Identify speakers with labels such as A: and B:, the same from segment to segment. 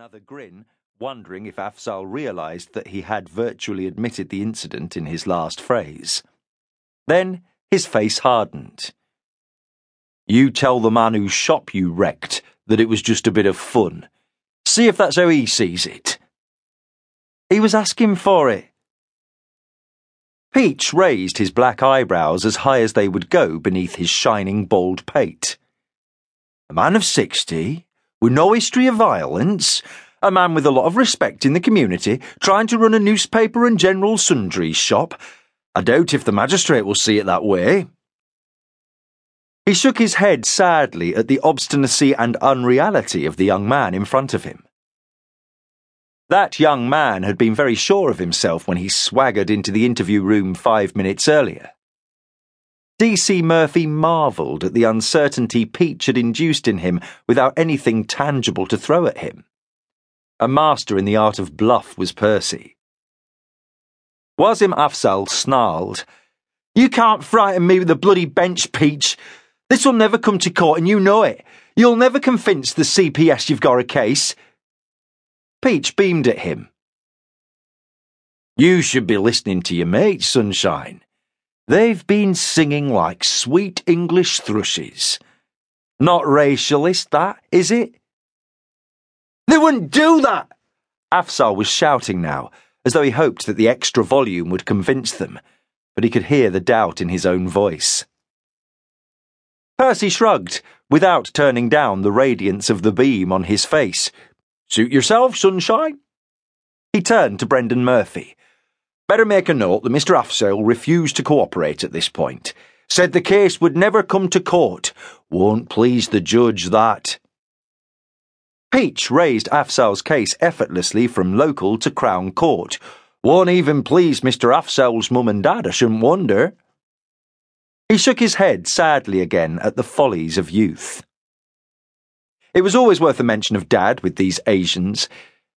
A: another grin, wondering if Afzal realized that he had virtually admitted the incident in his last phrase. Then his face hardened. You tell the man whose shop you wrecked that it was just a bit of fun. See if that's how he sees it. He was asking for it. Peach raised his black eyebrows as high as they would go beneath his shining bald pate. A man of sixty, with no history of violence, a man with a lot of respect in the community, trying to run a newspaper and general sundries shop. I doubt if the magistrate will see it that way. He shook his head sadly at the obstinacy and unreality of the young man in front of him. That young man had been very sure of himself when he swaggered into the interview room five minutes earlier. D.C. Murphy marvelled at the uncertainty Peach had induced in him without anything tangible to throw at him. A master in the art of bluff was Percy. Wazim Afzal snarled, You can't frighten me with the bloody bench, Peach. This will never come to court, and you know it. You'll never convince the CPS you've got a case. Peach beamed at him. You should be listening to your mate, Sunshine. They've been singing like sweet English thrushes. Not racialist, that, is it? They wouldn't do that! Afzal was shouting now, as though he hoped that the extra volume would convince them, but he could hear the doubt in his own voice. Percy shrugged, without turning down the radiance of the beam on his face. Suit yourself, sunshine. He turned to Brendan Murphy. Better make a note that Mr. Afzal refused to cooperate at this point. Said the case would never come to court. Won't please the judge, that. Peach raised Afzal's case effortlessly from local to Crown Court. Won't even please Mr. Afzal's mum and dad, I shouldn't wonder. He shook his head sadly again at the follies of youth. It was always worth a mention of Dad with these Asians.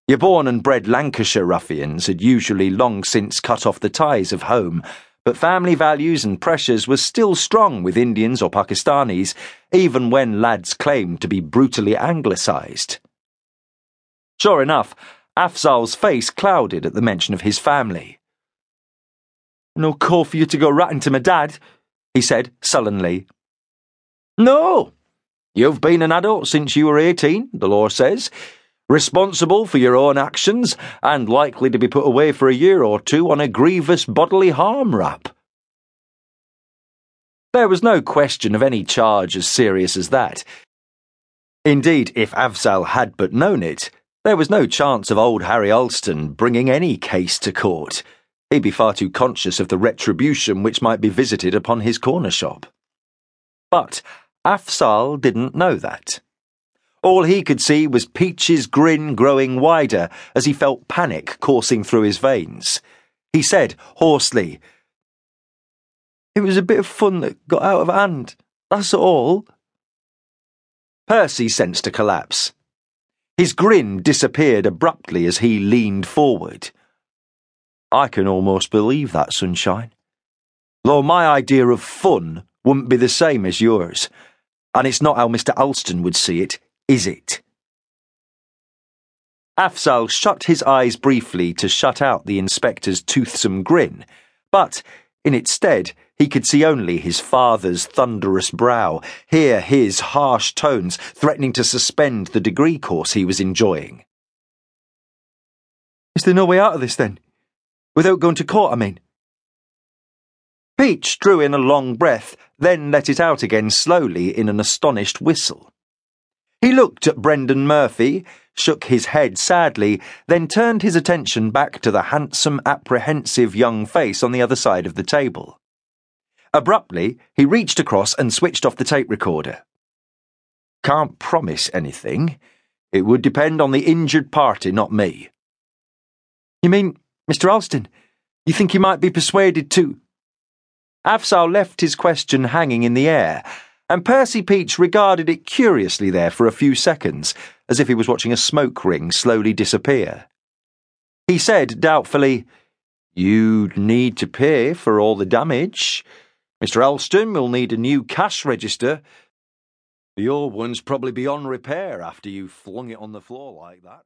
A: Your born and bred Lancashire ruffians had usually long since cut off the ties of home, but family values and pressures were still strong with Indians or Pakistanis, even when lads claimed to be brutally anglicised. Sure enough, Afzal's face clouded at the mention of his family. No call for you to go ratting to my dad, he said sullenly. No. You've been an adult since you were eighteen, the law says responsible for your own actions, and likely to be put away for a year or two on a grievous bodily harm rap. There was no question of any charge as serious as that. Indeed, if Afzal had but known it, there was no chance of old Harry Alston bringing any case to court. He'd be far too conscious of the retribution which might be visited upon his corner shop. But Afzal didn't know that. All he could see was Peach's grin growing wider as he felt panic coursing through his veins. He said hoarsely, It was a bit of fun that got out of hand, that's all. Percy sensed a collapse. His grin disappeared abruptly as he leaned forward. I can almost believe that, Sunshine. Though my idea of fun wouldn't be the same as yours, and it's not how Mr. Alston would see it is it? Afzal shut his eyes briefly to shut out the inspector's toothsome grin, but, in its stead, he could see only his father's thunderous brow, hear his harsh tones threatening to suspend the degree course he was enjoying. Is there no way out of this, then? Without going to court, I mean? Peach drew in a long breath, then let it out again slowly in an astonished whistle. He looked at Brendan Murphy, shook his head sadly, then turned his attention back to the handsome, apprehensive young face on the other side of the table. Abruptly, he reached across and switched off the tape recorder. Can't promise anything. It would depend on the injured party, not me. You mean, Mr. Alston, you think he might be persuaded to. Afzal left his question hanging in the air and Percy Peach regarded it curiously there for a few seconds, as if he was watching a smoke ring slowly disappear. He said doubtfully, You'd need to pay for all the damage. Mr. Alston will need a new cash register. Your old one's probably beyond repair after you flung it on the floor like that.